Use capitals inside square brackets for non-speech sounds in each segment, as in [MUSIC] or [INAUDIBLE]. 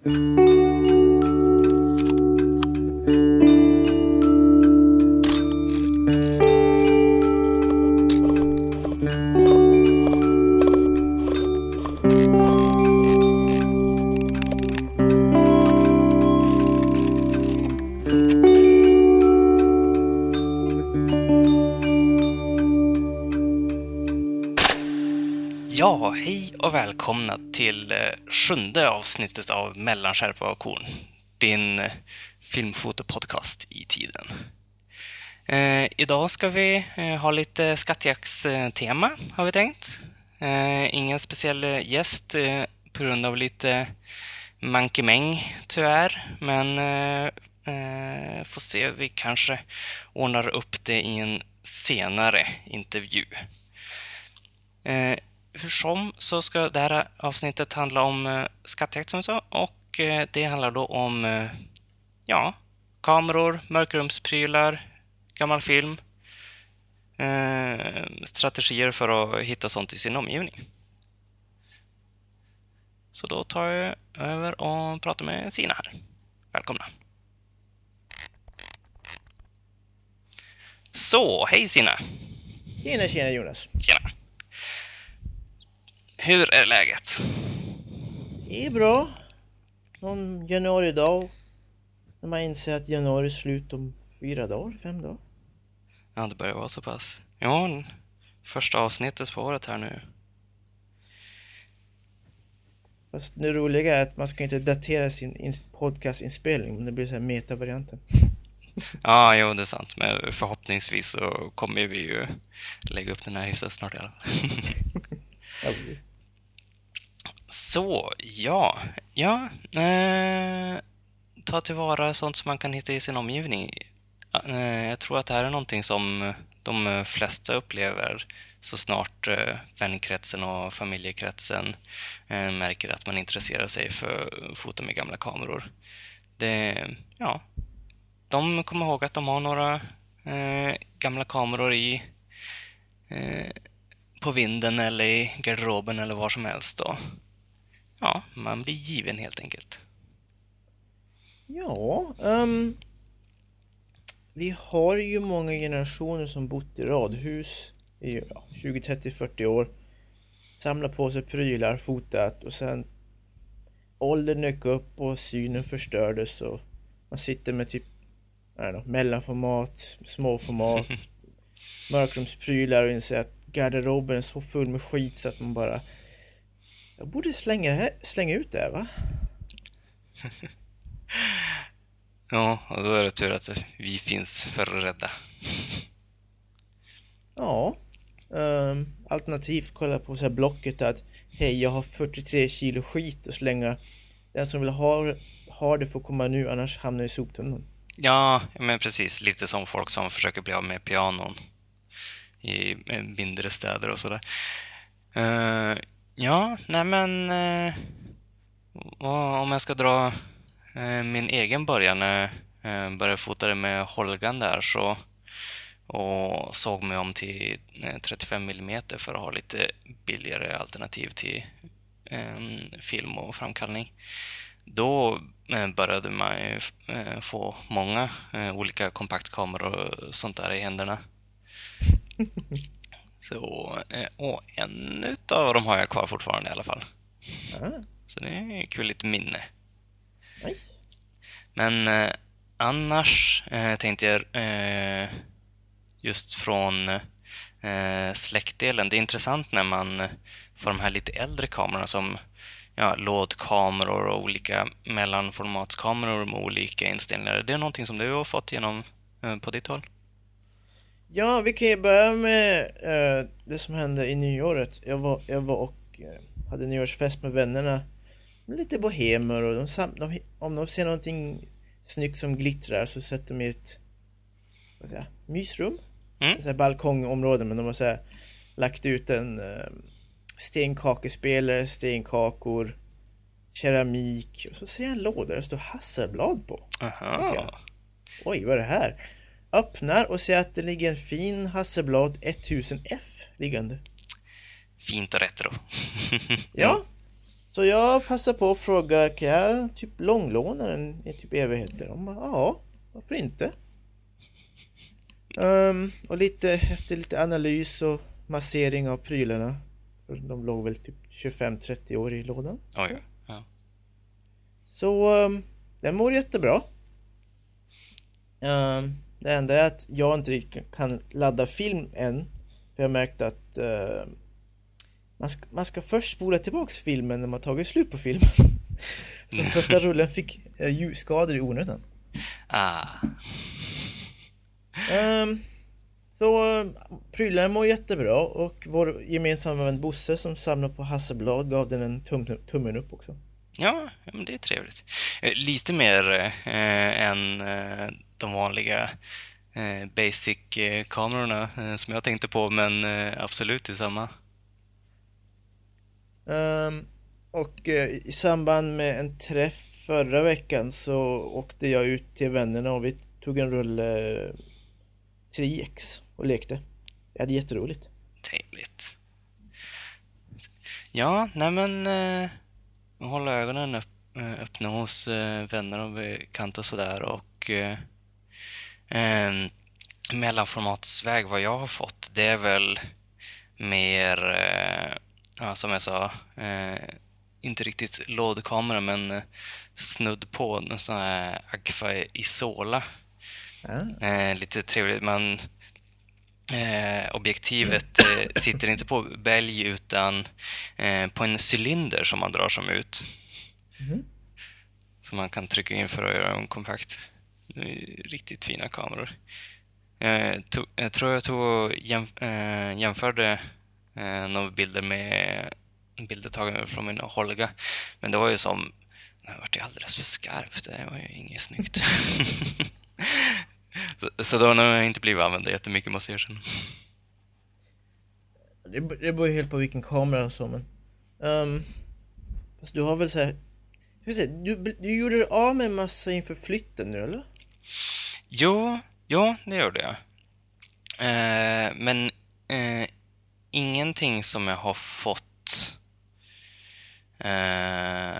Ja, hej och välkomna till eh, sjunde avsnittet av Mellanskärpa och korn. Din eh, filmfotopodcast i tiden. Eh, idag ska vi eh, ha lite skattjaktstema, har vi tänkt. Eh, ingen speciell gäst eh, på grund av lite mankemäng, tyvärr. Men eh, eh, får se, vi kanske ordnar upp det i en senare intervju. Eh, hur som så ska det här avsnittet handla om eh, skattjakt som sa och eh, det handlar då om eh, ja, kameror, mörkrumsprylar, gammal film, eh, strategier för att hitta sånt i sin omgivning. Så då tar jag över och pratar med Sina här. Välkomna! Så, hej Sina! Tjena, tjena Jonas. Tjena! Hur är läget? Det är bra. Någon januari-dag. När man inser att januari är slut om fyra dagar, fem dagar. Ja, det börjar vara så pass. Ja, första avsnittet på året här nu. Fast det roliga är att man ska inte datera sin in- podcastinspelning, men det blir så här meta-varianten. Ja, jo, det är sant. Men förhoppningsvis så kommer vi ju lägga upp den här hyfsat snart i alla fall. [LAUGHS] Så, ja. Ja, eh, ta tillvara sånt som man kan hitta i sin omgivning. Eh, jag tror att det här är någonting som de flesta upplever så snart eh, vänkretsen och familjekretsen eh, märker att man intresserar sig för foton med gamla kameror. Det, ja, de kommer ihåg att de har några eh, gamla kameror i eh, på vinden eller i garderoben eller var som helst. Då. Ja, man blir given helt enkelt. Ja, ehm, vi har ju många generationer som bott i radhus i ja, 20, 30, 40 år. Samlat på sig prylar, fotat och sen åldern dök upp och synen förstördes och man sitter med typ know, mellanformat, småformat, [LAUGHS] mörkrumsprylar och inser att garderoben är så full med skit så att man bara Jag borde slänga, här, slänga ut det va? [LAUGHS] Ja, och då är det tur att vi finns för att rädda. [LAUGHS] Ja. Um, alternativt kolla på så här blocket att Hej, jag har 43 kilo skit att slänga. Den som vill ha, ha det får komma nu, annars hamnar i soptunnan. Ja, men precis. Lite som folk som försöker bli av med pianon i mindre städer och sådär. Eh, ja, nej men... eh, om jag ska dra eh, min egen början när jag började fota det med Holgan där så och såg mig om till eh, 35 mm för att ha lite billigare alternativ till eh, film och framkallning. Då eh, började man ju eh, få många eh, olika kompaktkameror och sånt där i händerna. [LAUGHS] Så, eh, och en utav dem har jag kvar fortfarande i alla fall. Ah, Så det är kul lite minne. nice. Men eh, annars eh, tänkte jag eh, just från eh, släktdelen. Det är intressant när man får de här lite äldre kamerorna som ja, lådkameror och olika mellanformatskameror med olika inställningar. Det är någonting som du har fått genom eh, på ditt håll? Ja, vi kan ju börja med eh, det som hände i nyåret. Jag var, jag var och eh, hade nyårsfest med vännerna. Lite bohemer och de, de, om de ser någonting snyggt som glittrar så sätter de i ett vad säger, mysrum. Mm. Så här balkongområde men de har så här, lagt ut en eh, stenkakespelare, stenkakor, keramik och så ser jag en låda där det står Hasselblad på. Aha. Oj, vad är det här? Öppnar och ser att det ligger en fin Hasselblad 1000F liggande. Fint och retro. [LAUGHS] Ja. Så jag passar på och frågar, kan jag typ långlåna den i typ evigheter? De bara, ja, varför inte? Um, och lite efter lite analys och massering av prylarna. De låg väl typ 25-30 år i lådan. Oj, ja. Så um, den mår jättebra. Um, det enda är att jag inte riktigt kan ladda film än. För jag märkt att uh, man, ska, man ska först spola tillbaks filmen när man tagit slut på filmen. [LAUGHS] Så första [LAUGHS] rullen fick uh, ljusskador i onödan. Ah. Um, så uh, prylarna mår jättebra och vår gemensamma vän Bosse som samlar på Hasselblad gav den en tum, tummen upp också. Ja, men det är trevligt. Eh, lite mer eh, än eh, de vanliga eh, basic-kamerorna eh, som jag tänkte på, men eh, absolut detsamma. Um, och i samband med en träff förra veckan så åkte jag ut till vännerna och vi tog en rulle 3X och lekte. Jag hade jätteroligt. Trevligt. Ja, nej men eh, hålla ögonen eh, öppna hos eh, vänner och bekanta och sådär och eh, eh, mellanformatsväg vad jag har fått det är väl mer, eh, ja, som jag sa, eh, inte riktigt lådkamera men eh, snudd på en sån här Agfa Isola. Eh, lite trevligt. Man, eh, objektivet eh, sitter inte på bälg utan eh, på en cylinder som man drar som ut. Mhm. Som man kan trycka in för att göra dem kompakt. Är Riktigt fina kameror. Eh, to, jag tror jag tog och eh, jämförde eh, några bilder med bilder tagna från min Holga. Men det var ju som, det vart ju alldeles för skarpt. Det var ju inget snyggt. [LAUGHS] så, så då har jag inte blivit använda jättemycket måste jag erkänna. Det, det beror ju helt på vilken kamera och så men... Um, fast du har väl såhär... här... du, du gjorde dig av med en massa inför flytten nu eller? Jo, jo, det gjorde jag. Eh, men eh, ingenting som jag har fått eh,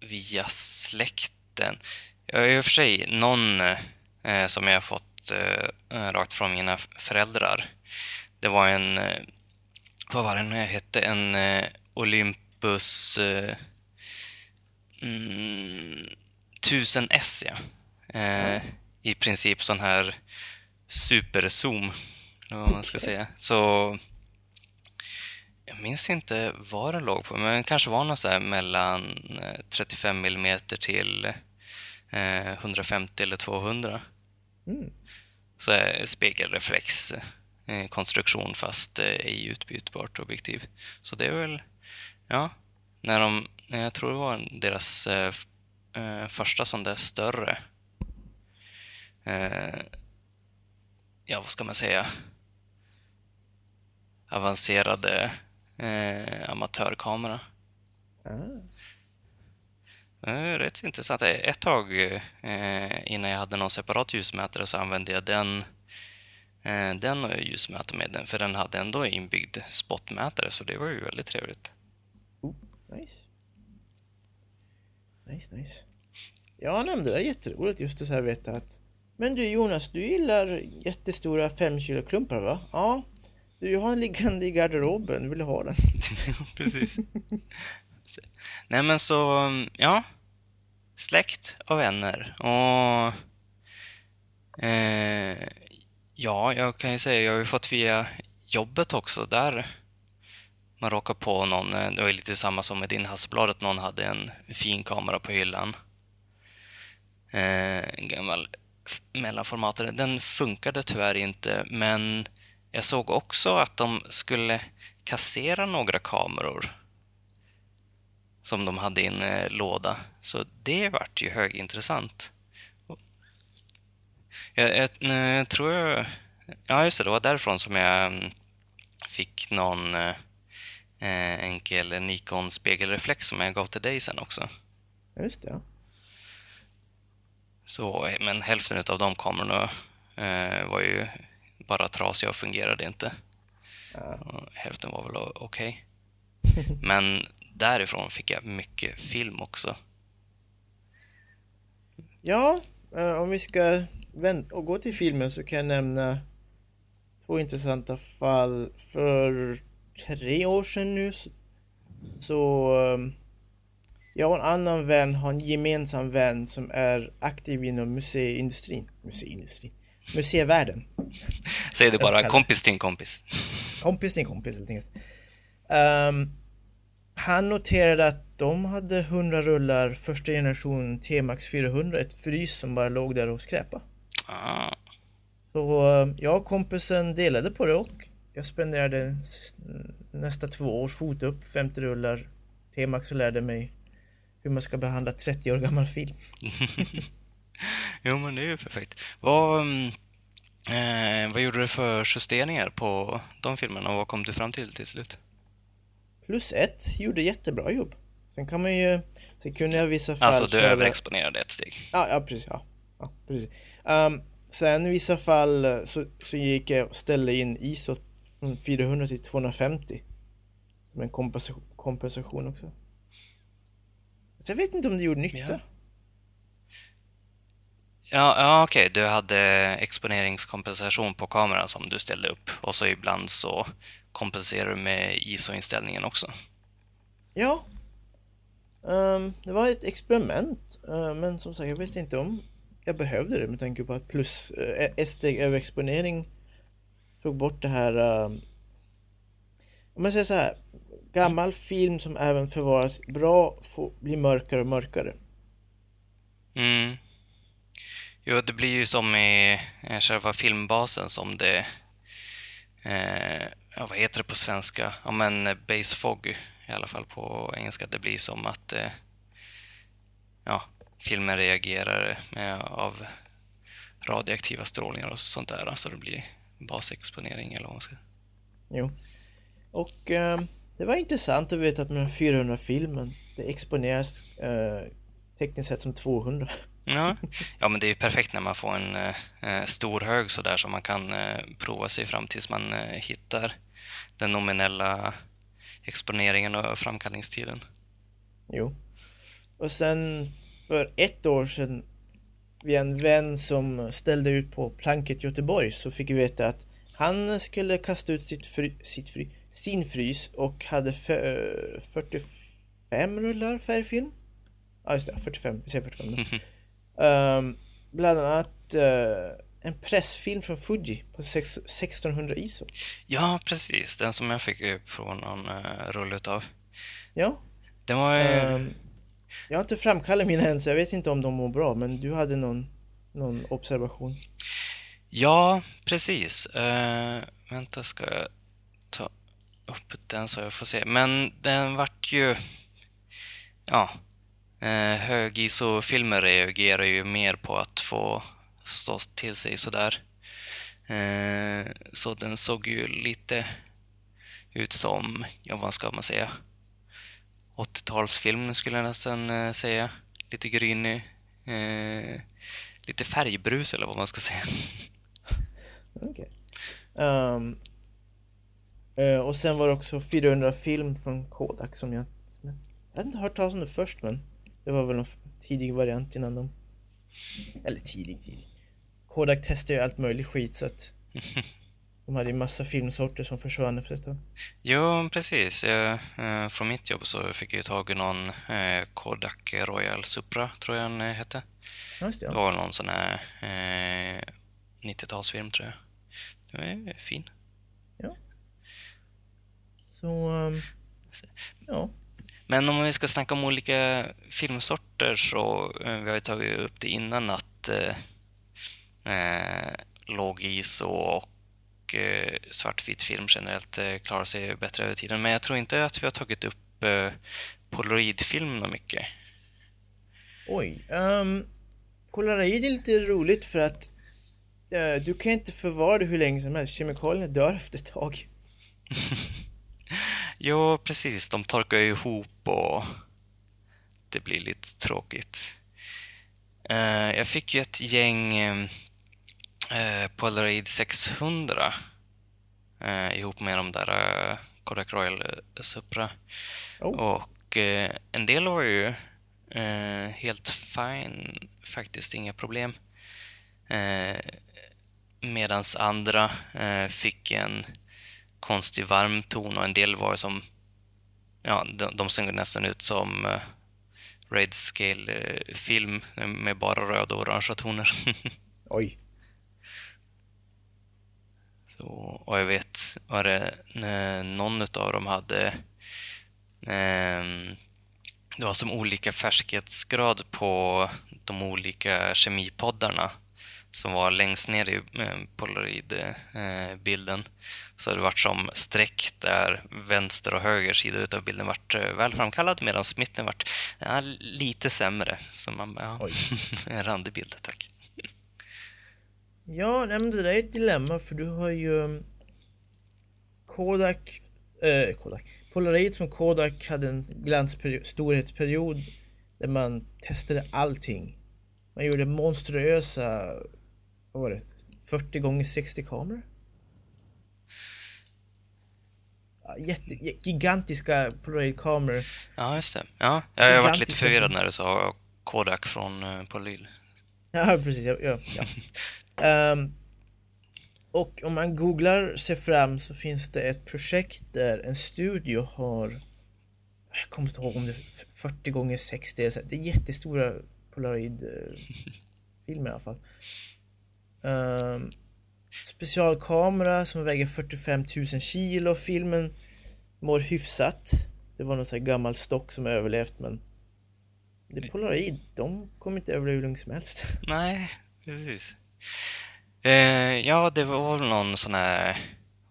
via släkten. Jag har i och för sig någon eh, som jag har fått eh, eh rakt från mina föräldrar. Det var en, eh, vad var det nu jag hette, en eh, Olympus eh, mm, 1000S ja. Eh, I princip sån här superzoom, eller vad man ska säga. Så jag minns inte vad den låg på, men det kanske var något så här mellan eh, 35 mm till eh, 150 eller 200. Mm. Så spegelreflex eh, konstruktion fast eh, ej utbytbart objektiv. Så det är väl, ja, när de, när jag tror det var deras eh, eh, första sån där större, eh, ja vad ska man säga, avancerade eh, amatörkamera. Ah. Eh, Rätt så intressant. Ett tag eh, innan jag hade någon separat ljusmätare så använde jag den, eh, den och ljusmätare med den, för den hade ändå inbyggd spotmätare, så det var ju väldigt trevligt. Oh, nice. Nice, nice. Ja, nej, det är jätteroligt just att så här veta att men du Jonas, du gillar jättestora 5 kilo klumpar va? Ja. Du, jag har en liggande i garderoben, du vill ha den? [LAUGHS] Precis. Nej men så, ja. Släkt och vänner. Och eh, ja, jag kan ju säga, jag har ju fått via jobbet också där man råkar på någon, eh, det var ju lite samma som med din Hasselblad, att någon hade en fin kamera på hyllan. Eh, en gammal mellanformaten. Den funkade tyvärr inte, men jag såg också att de skulle kassera några kameror som de hade i en eh, låda. Så det vart ju högintressant. Jag, Jag, jag, tror jag... Ja, just det. Det var därifrån som jag mm, fick någon eh, enkel Nikon spegelreflex som jag gav till dig sen också. Just det. Så, men hälften av de kamerorna eh, var ju bara trasiga och fungerade inte. Ja. Hälften var väl okej. [LAUGHS] Men därifrån fick jag mycket film också. Ja, eh, om vi ska vänta och gå till filmen så kan jag nämna två intressanta fall. För tre år sedan nu så, så eh, jag och en annan vän har en gemensam vän som är aktiv inom museiindustrin. Museiindustrin? Museivärlden. Säger du bara kompis till en kompis? Kompis till en kompis helt enkelt. Um, han noterade att de hade 100 rullar första generation T-Max 400, ett frys som bara låg där och skräpa. Ah. Så eh, jag och kompisen delade på det och jag spenderade nästa två år fota upp 50 rullar T-Max och lärde mig hur man ska behandla 30 år gammal film. [LAUGHS] jo, men det är ju perfekt. Vad, mm, eh, vad gjorde du för justeringar på de filmerna och vad kom du fram till till slut? Plus ett gjorde jättebra jobb. Sen kan man ju, sen kunde jag vissa fall... Alltså du överexponerade ett steg? Ja, ja precis. Ja, ja precis. Um, sen i vissa fall eh, så, så gick jag och ställde in ISO från 400 till 250. Som en kompensation, kompensation också. Så jag vet inte om det gjorde nytta. Ja. Ja, ja okej. Okay. Du hade exponeringskompensation på kameran som du ställde upp och så ibland så kompenserar du med ISO-inställningen också. Ja. Um, det var ett experiment, uh, men som sagt, jag vet inte om jag behövde det med tanke på att plus uh, ett steg överexponering tog bort det här uh, om man säger så här gammal film som även förvaras bra får bli mörkare och mörkare. Mm. Jo, det blir ju som i själva filmbasen som det eh, ja, vad heter det på svenska? Ja, men eh, base fog i alla fall på engelska. Det blir som att eh, ja, filmen reagerar med, av radioaktiva strålningar och sånt där. Så det blir basexponering eller vad man ska Jo. Och eh, det var intressant att veta att med 400-filmen, det exponeras eh, tekniskt sett som 200. Ja. ja, men det är perfekt när man får en eh, stor hög sådär som man kan eh, prova sig fram tills man eh, hittar den nominella exponeringen och framkallningstiden. Jo. Och sen för ett år sedan via en vän som ställde ut på planket Göteborg så fick vi veta att han skulle kasta ut sitt fry, sitt fry, sin frys och hade 45 rullar färgfilm. Ja just det, 45, vi säger 45 um, [LAUGHS] Bland annat uh, en pressfilm från Fuji på 1600 ISO. Ja, precis. Den som jag fick på någon uh, rulle utav. Ja. Den var ju... Um, jag har inte framkallat mina än, så jag vet inte om de mår bra, men du hade någon, någon observation. Ja, precis. Uh, vänta, ska jag upp den så jag får se. Men den vart ju... Ja. Eh, hög ISO-filmer reagerar ju mer på att få stå till sig sådär. Eh, så den såg ju lite ut som, ja vad ska man säga, 80-talsfilm skulle jag nästan eh, säga. Lite grynig, eh, lite färgbrus eller vad man ska säga. [LAUGHS] Okej. Okay. Um, uh, och sen var det också 400 film från Kodak som jag, som jag, jag hade inte hört talas om det först men det var väl en tidig variant innan de eller tidig, tidig. Kodak testar ju allt möjligt skit så att [LAUGHS] de hade ju massa filmsorter som försvann efter ett tag. Jo, precis. Eh, från mitt jobb så fick jag tag i någon eh, Kodak Royal Supra, tror jag den hette. Just det, det var någon sån här eh, 90-talsfilm, tror jag. Den är fin. Så, um, ja. Men om vi ska snacka om olika filmsorter så, eh, vi har ju tagit upp det innan att eh, eh, låg ISO och eh, svartvit film generellt eh, klarar sig bättre över tiden. Men jag tror inte att vi har tagit upp eh, polaroidfilm mycket. Oj. Um, polaroid är lite roligt för att uh, du kan inte förvara det hur länge som helst. Kemikalierna dör efter ett tag. [LAUGHS] jo, precis. De torkar ju ihop och det blir lite tråkigt. Uh, jag fick ju ett gäng eh, Polaroid 600 eh, ihop med de där eh, Kodak Royal Supra. Oh. Och eh, en del var ju eh, helt fine faktiskt, inga problem. Eh, medans andra eh, fick en konstig varm ton och en del var som, ja, de, de såg nästan ut som eh, Raid Scale-film med bara röda och orangea toner. [LAUGHS] Oj. Så, och jag vet, var det eh, någon av dem hade eh, det var som olika färskhetsgrad på de olika kemipoddarna som var längst ner i eh, polaroidbilden. Så det vart som streck där vänster och höger sida utav bilden vart eh, väl framkallad medan mitten vart ja, lite sämre. Så man ja, [LAUGHS] en randig bild, tack. Ja, nej, men det där är ett dilemma för du har ju um, Kodak, eh, Kodak, Polaroid från Kodak hade en glansperiod, storhetsperiod där man testade allting. Man gjorde monstruösa, vad var det, 40 gånger 60 kameror? jätte, gigantiska polaroidkameror. Ja, just det. Ja, jag har varit lite förvirrad när du sa Kodak från uh, Polaroid. Ja, [LAUGHS] precis. Ja, ja, ja. um, och om man googlar sig fram så finns det ett projekt där en studio har Jag kommer inte ihåg om det är 40 gånger 60 Det är jättestora polaroidfilmer [LAUGHS] i alla fall. Um, specialkamera som väger 45 000 kilo. Filmen mår hyfsat. Det var någon sån här gammal stock som överlevt men det är polaroid, de kommer inte överleva hur länge som helst. [LAUGHS] Nej, precis. Eh, ja, det var väl någon sån här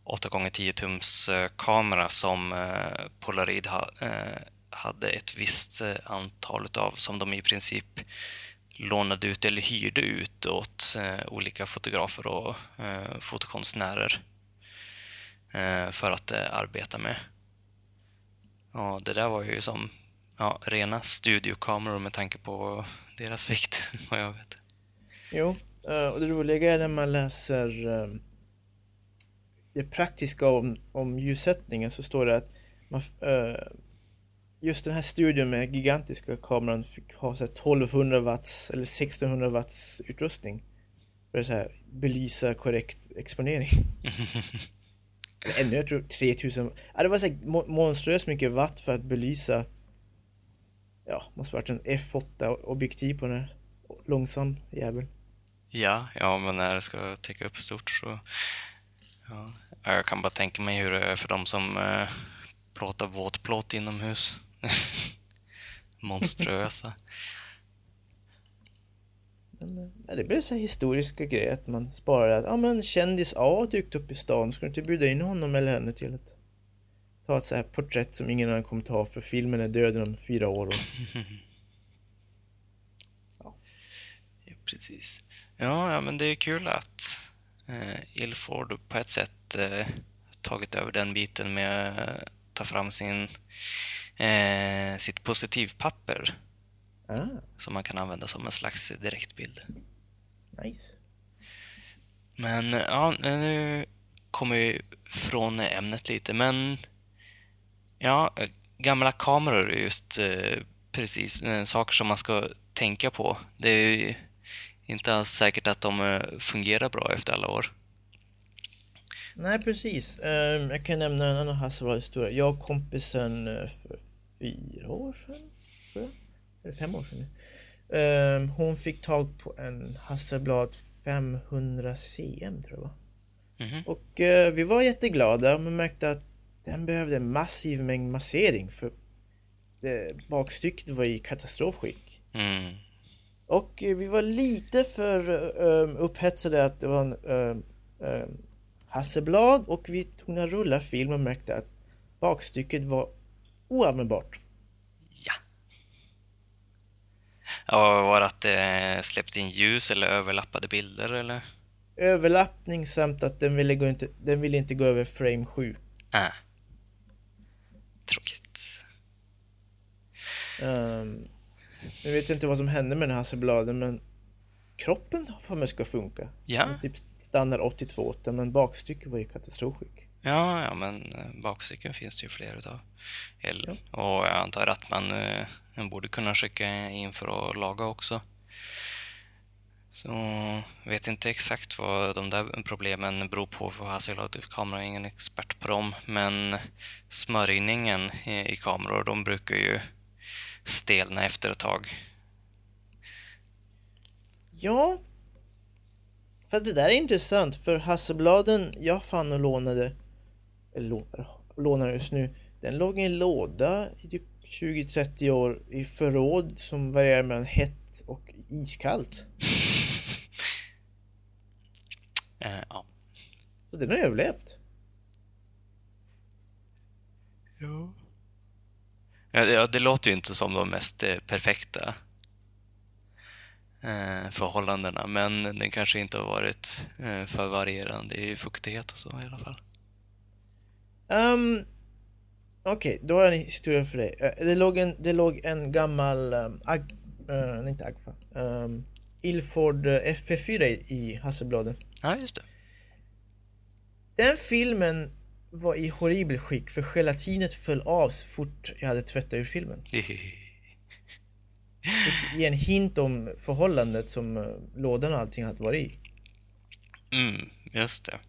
8x10 tums eh, kamera som eh, Polaroid ha, eh, hade ett visst eh, antal utav som de i princip lånade ut eller hyrde ut åt eh, olika fotografer och eh, fotokonstnärer eh, för att eh, arbeta med. Och det där var ju som ja, rena studiokameror med tanke på deras vikt, [LAUGHS] vad jag vet. Jo, eh, och det roliga är när man läser eh, det praktiska om, om ljussättningen så står det att man, eh, just den här studion med gigantiska kameran fick ha så 1200 watts eller 1600 watts utrustning. För att så här, belysa korrekt exponering. [LAUGHS] Ännu, jag tror 3000. Ja, det var så monstruöst mycket watt för att belysa. Ja, måste varit en F8 objektiv på den här långsam jävel. Ja, ja, men när det ska täcka upp stort så. Ja, jag kan bara tänka mig hur det är för de som eh, plåtar våtplåt inomhus. [LAUGHS] Monströsa. Ja, det blev så historiska grejer att man sparar att ja men kändis A dykt upp i stan, ska du inte bjuda in honom eller henne till att ta ett så här porträtt som ingen annan kommer ta för filmen är död om fyra år. Och... [LAUGHS] ja. ja. precis. Ja, ja, men det är kul att eh, Ilford på ett sätt eh, tagit över den biten med att ta fram sin eh, sitt positivpapper. Ah. Som man kan använda som en slags direktbild. Nice. Men ja, nu kommer vi från ämnet lite, men ja, gamla kameror är just eh, precis eh, saker som man ska tänka på. Det är ju inte alls säkert att de eh, fungerar bra efter alla år. Nej, precis. Um, jag kan nämna en annan Hasselblad-historia. Jag och kompisen fyra år sedan, tror jag. Eller fem år sedan nu. Um, hon fick tag på en Hasselblad 500 CM, tror jag. Mm -hmm. Och uh, vi var jätteglada, men märkte att den behövde en massiv mängd massering för det, bakstycket var i katastrofskick. Mm. Och uh, vi var lite för uh, upphetsade att det var en uh, Hasselblad och vi tog några rullar film och märkte att bakstycket var oanvändbart. Ja. Ja, var det att det släppte in ljus eller överlappade bilder eller? Överlappning samt att den ville, gå inte, den ville inte gå över frame 7. Ah. Tråkigt. Um, jag vet inte vad som hände med den här Hasselbladen men kroppen för mig ska funka. Ja. Typ standard 82 men bakstycket var i katastrofskick. Ja, ja, men eh, bakcykeln finns det ju fler utav. El- Och jag antar att man eh, borde kunna skicka in för att laga också. Så vet inte exakt vad de där problemen beror på för Hasselblad-kameror, jag är ingen expert på dem. Men smörjningen i, i kameror, de brukar ju stelna efter ett tag. Ja. Fast det där är intressant för Hasselbladen jag fann och lånade, eller lånar, lånar just nu, den låg i en låda i typ 20-30 år i förråd som varierar mellan hett och iskallt. [LAUGHS] Eh, ja. Så den har överlevt. Ja. Ja, det- ja, det låter ju inte som de mest eh, perfekta eh, förhållandena, men den kanske inte har varit eh, för varierande i fuktighet och så i alla fall. Um, Okej, då har jag en historia för dig. Eh, Det låg en, det låg en gammal um, ag, eh, nej, inte Agfa, um, Ilford eh, FP4 i, i Hasselbladen. Ja, just det. Den filmen var i horribel skick för gelatinet föll av så fort jag hade tvättat ur filmen. [LAUGHS] Det ger en hint om förhållandet som uh, lådan och allting hade varit i. Mm, just det.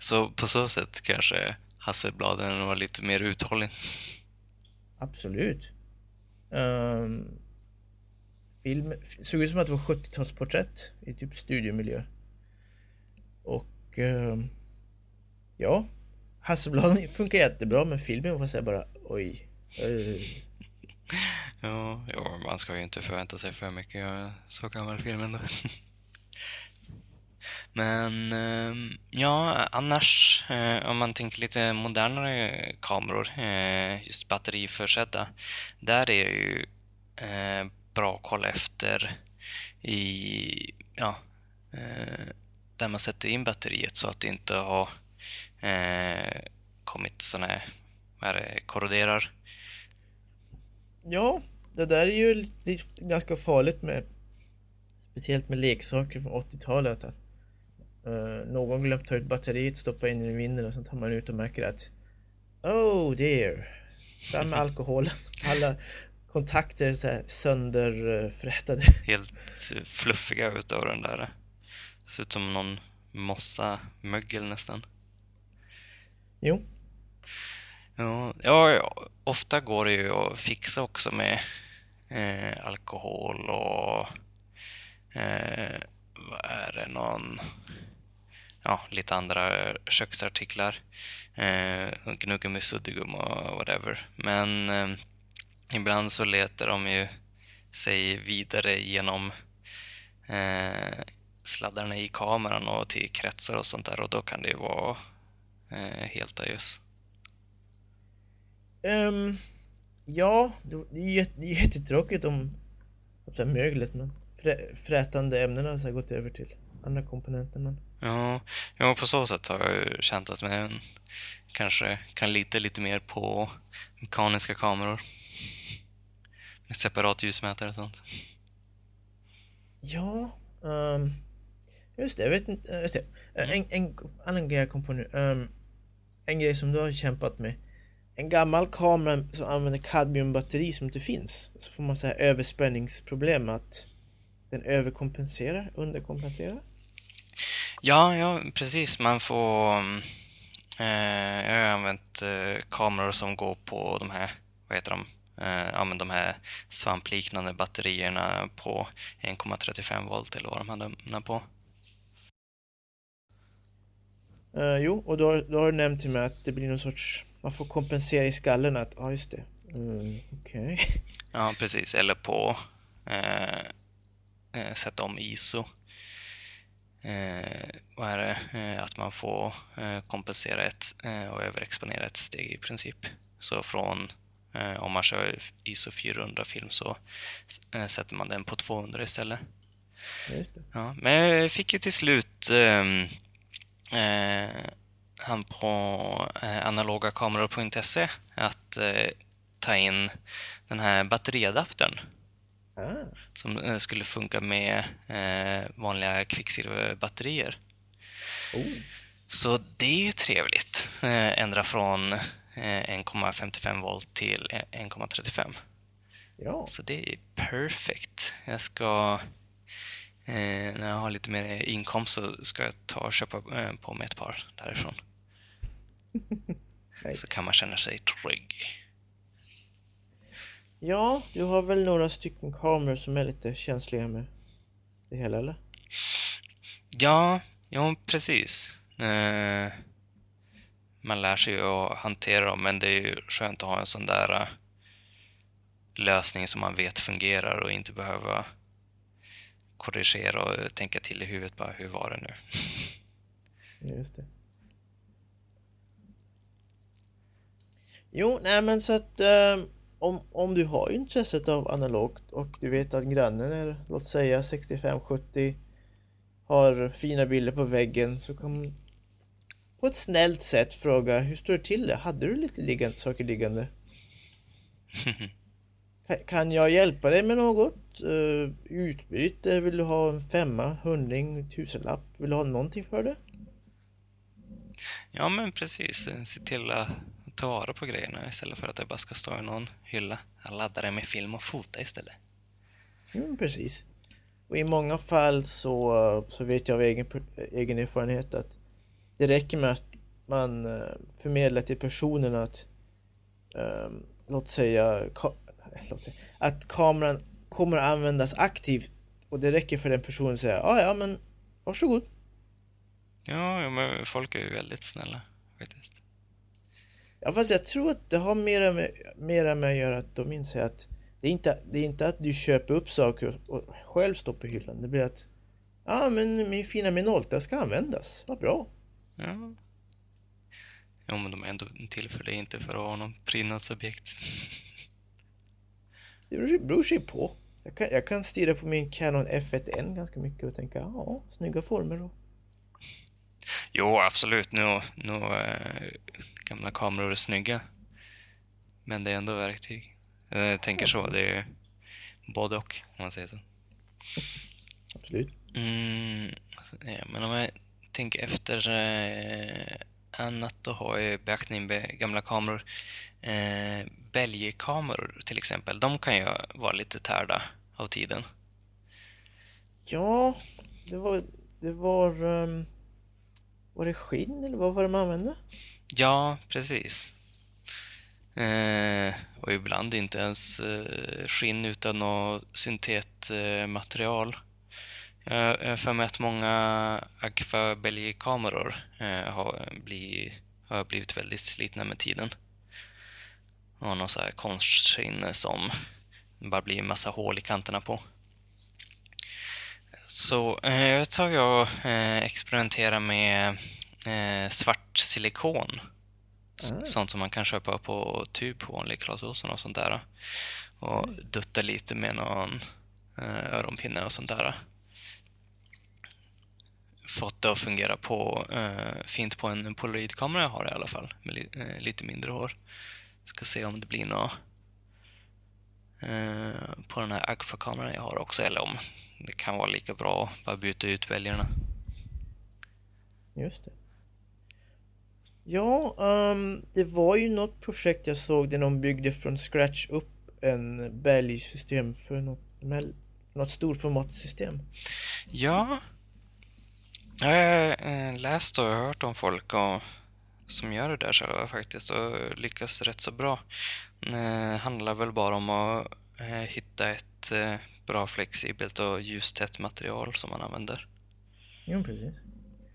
Så på så sätt kanske Hasselbladen var lite mer uthållig. Absolut. Um, film såg ut som att det var 70-talsporträtt i typ studiomiljö. Och ehm, ja, Hasselbladen [LAUGHS] funkar jättebra men filmen var så här bara oj. eh, [LAUGHS] Ja, ja, man ska ju inte förvänta sig för mycket så gammal film ändå. [LAUGHS] Men ehm, ja, annars eh, om man tänker lite modernare kameror, eh, just batteriförsedda, där är det ju eh, bra att kolla efter i, ja, där man sätter in batteriet så att det inte har kommit sådana här, vad är det, korroderar. Ja, det där är ju ganska farligt med Speciellt med leksaker från 80-talet att någon glömt ta ut batteriet, stoppa in i vinden och sen tar man ut och märker att Oh dear! Fram med [LAUGHS] alkoholen. Alla kontakter är så här sönderfrätade. helt fluffiga utav den där. Ser ut som någon mossa mögel nästan. Jo, Ja, ja, ofta går det ju att fixa också med eh, alkohol och eh, vad är det, någon ja, lite andra eh, köksartiklar. Eh, Gnuggummi, suddgum och whatever. Men eh, ibland så letar de ju sig vidare genom eh, sladdarna i kameran och till kretsar och sånt där och då kan det ju vara eh, helt ajöss. Um, ehm, ja, det är jätt, det är jättetråkigt om om möglet men frä, frätande ämnena har så gått över till andra komponenter men Ja, ja, på så sätt har jag ju känt att man kanske kan lita lite mer på mekaniska kameror. Med separat ljusmätare och sånt. Ja, um, just det, jag vet inte, eh, just det. Eh, en, en annan grej jag kom på nu. Um, en grej som du har kämpat med. En gammal kamera som använder kadmiumbatteri som inte finns. Så får man så här överspänningsproblem att den överkompenserar, underkompenserar. Ja, ja, precis. Man får... Eh, jag har använt eh, kameror som går på de här, vad heter de? Eh, ja, men de här svampliknande batterierna på 1,35 volt eller vad de hade den på. Eh, jo, och då, har- då har du nämnt till mig att det blir någon sorts, man får kompensera i skallen att, ja just det. Mm, Okej. Ja, precis. Eller på eh, eh, sätta om ISO. Eh, vad är det? Eh, att man får eh, kompensera ett eh, och överexponera ett steg i princip. Så från eh, om man kör ISO 400-film så eh, sätter man den på 200 istället. Ja, men jag fick ju till slut ehm, eh, han på analogakameror.se att ta in den här batteriadaptern Ah, som eh, skulle funka med eh, vanliga kvicksilverbatterier. oh. Så det är ju trevligt. Eh, ändra från eh, 1,55 volt till 1,35. Ja, Så det är perfekt. Jag ska... När jag har lite mer inkomst så ska jag ta och köpa på mig ett par därifrån. [LAUGHS] nice. Så kan man känna sig trygg. Ja, du har väl några stycken kameror som är lite känsliga med det hela eller? Ja, ja precis. Eh, man lär sig ju att hantera dem, men det är ju skönt att ha en sån där eh, lösning som man vet fungerar och inte behöva korrigera och tänka till i huvudet bara, hur var det nu? Just det. Jo, nej men så att eh, om, om du har intresset av analogt och du vet att grannen är, låt säga 65-70 har fina bilder på väggen så kan man på ett snällt sätt fråga hur står det till det? Hade du lite liggande, saker liggande? [LAUGHS] Ka- Kan jag hjälpa dig med något? Uh, utbyte? Vill du ha en femma, hundring, tusenlapp? Vill du ha någonting för det? Ja, men precis. Se till att ta vara på grejerna istället för att det bara ska stå i någon hylla. Jag laddar det med film och fota istället. Mm, precis. Och i många fall så, så vet jag av egen, egen erfarenhet att det räcker med att man eh, förmedlar till personen att um, låt säga ka, [LAUGHS] låt att kameran kommer att användas aktivt och det räcker för den personen att säga ah, ja men varsågod. Ja, men folk är ju väldigt snälla faktiskt. Ja fast jag tror att det har mera med, mera med att göra att de inser att det är, inte, det är inte att du köper upp saker och själv stoppar i hyllan. Det blir att Ja ah, men min fina Minolta ska användas. Vad bra. Ja. Jo, men de är ändå till för det, inte för att ha någon prydnadsobjekt. Det beror, sig på. Jag kan, jag kan stirra på min Canon F1N ganska mycket och tänka ja, snygga former och Jo, absolut. Nu, nu äh, gamla kameror är snygga. Men det är ändå verktyg. Jag tänker så. Det är både och, om man säger så. absolut. Mm, ja, men om jag tänker efter eh, annat då har jag beaktning med gamla kameror. Eh, Bälgekameror till exempel, de kan ju vara lite tärda av tiden. Ja, det var, det var, um, var det skinn eller vad var det man använde? Ja, precis. Eh, och ibland inte ens eh, skinn utan något syntetmaterial. Jag har för mig att många Agfa Belgi-kameror eh, har, har blivit väldigt slitna med tiden. Och något så här konstskinn som bara blir en massa hål i kanterna på. Så eh, jag tar tagit och eh, experimenterar med eh, svart silikon. Ah. Sånt som man kan köpa på tub på vanlig Clas Ohlson och sånt där. Och dutta lite med någon eh, öronpinne och sånt där. Fått det att fungera på, eh, fint på en polaroidkamera jag har i alla fall, med li, eh, lite mindre hår. Ska se om det blir något eh, på den här Agfa-kameran jag har också, eller om det kan vara lika bra att bara byta ut väljarna. Just det. Ja, ehm, det var ju något projekt jag såg där de byggde från scratch upp en bälgsystem för något, något storformatsystem. Ja, jag har eh, läst och hört om folk och, som gör det där själva faktiskt och lyckas rätt så bra. Det handlar väl bara om att eh, hitta ett eh, bra flexibelt och ljustätt material som man använder. Jo, precis.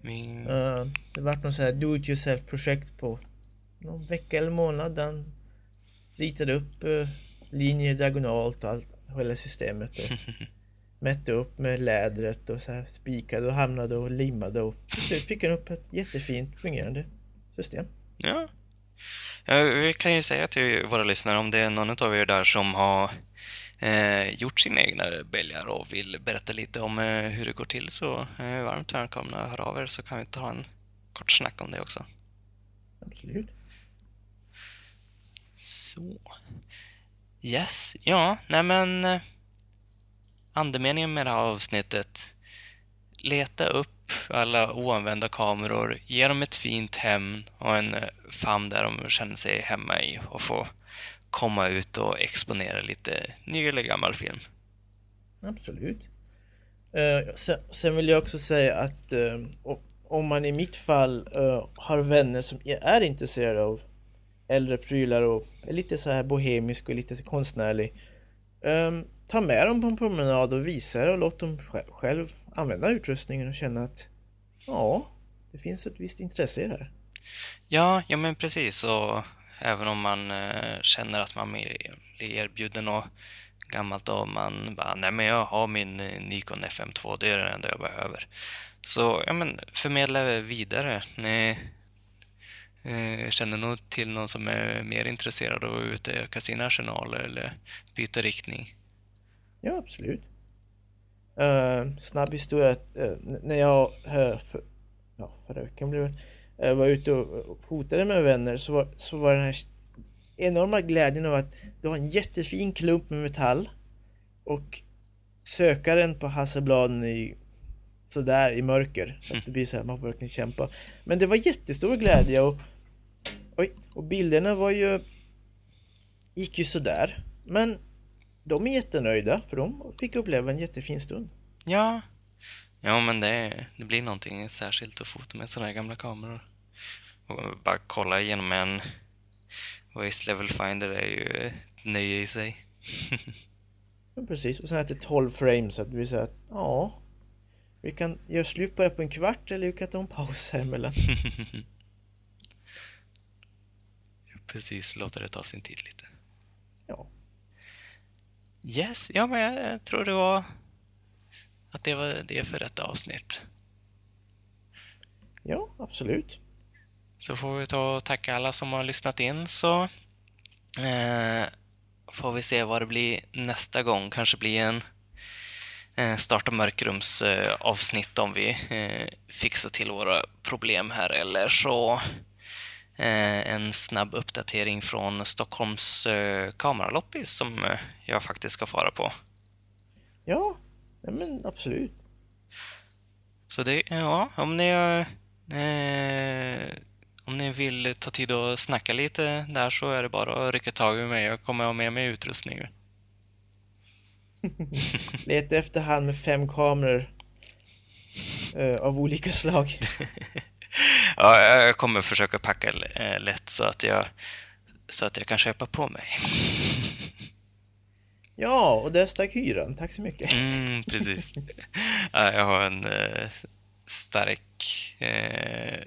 Min... Uh, det vart något sånt här do it yourself projekt på någon vecka eller månad. Den ritade upp uh, linjer diagonalt och allt, hela systemet. Och [LAUGHS] mätte upp med lädret och så här spikade och hamnade och limmade och till slut fick han upp ett jättefint fungerande system. Ja. ja. Vi kan ju säga till våra lyssnare om det är någon av er där som har eh, gjort sina egna bälgar och vill berätta lite om eh, hur det går till så eh, varmt välkomna att höra av er så kan vi ta en kort snack om det också. Absolut. Så. Yes, ja, nej men eh, andemeningen med det här avsnittet. Leta upp alla oanvända kameror, ge dem ett fint hem och en eh, famn där de känner sig hemma i och få komma ut och exponera lite ny eller gammal film. Absolut. Eh, sen, sen vill jag också säga att eh, om man i mitt fall uh, har vänner som är intresserade av äldre prylar och är lite så här bohemisk och lite konstnärlig. Um, ta med dem på en promenad och visa det och låt dem själv, själv använda utrustningen och känna att ja, det finns ett visst intresse i det här. Ja, ja men precis. Och även om man eh, känner att man blir erbjuden något gammalt och man bara, nej men jag har min eh, Nikon FM2, det är det enda jag behöver. Så ja, men förmedla vidare. Ni eh, känner nog till någon som är mer intresserad av att utöka sin arsenal eller byta riktning. Ja, absolut. Uh, snabb historia. Uh, när jag uh, för, ja, förra veckan blev Eh, var ute och fotade med vänner så var, så var den här enorma glädjen av att du har en jättefin klump med metall och sökaren på Hasselbladen i sådär i mörker. Så att det blir så här, man får verkligen kämpa. Men det var jättestor glädje och, och, och bilderna var ju gick ju sådär. Men de är jättenöjda för de fick uppleva en jättefin stund. Ja, ja men det, det blir någonting särskilt att fota med sådana här gamla kameror. Och bara kolla igenom en Waste Level Finder är ju ett nöje i sig. ja, precis, och sen att det är 12 frames så att blir så att ja, vi kan göra slut på det på en kvart eller vi kan ta en paus här emellan. [LAUGHS] Precis, låta det ta sin tid lite. Ja. Yes, ja men jag tror det var att det var det för detta avsnitt. Ja, absolut. Så får vi ta och tacka alla som har lyssnat in så eh, får vi se vad det blir nästa gång. Kanske blir en Eh, starta mörkrums eh, avsnitt om vi eh, fixar till våra problem här eller så en snabb uppdatering från Stockholms kameraloppis som jag faktiskt ska fara på. Ja, men absolut. Så det, ja, om ni eh, om ni vill ta tid att snacka lite där så är det bara att rycka tag i mig. Jag kommer ha med mig utrustning. [LAUGHS] Leta efter han med fem kameror uh, av olika slag. [LAUGHS] ja, jag kommer försöka packa eh, lätt så att jag så att jag kan köpa på mig. [LAUGHS] Ja, och där stack hyran. Tack så mycket. Mm, precis. jag har en eh, stark eh,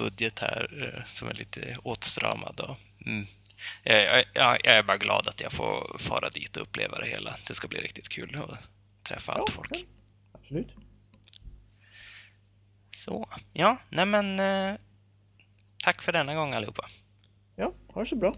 budget här eh, som är lite åtstramad. Mm, jag, jag, jag, är bara glad att jag får fara dit och uppleva det hela. Det ska bli riktigt kul att träffa allt folk. Absolut. Så, ja, nej men eh, tack för denna gång allihopa. Ja, ha det så bra.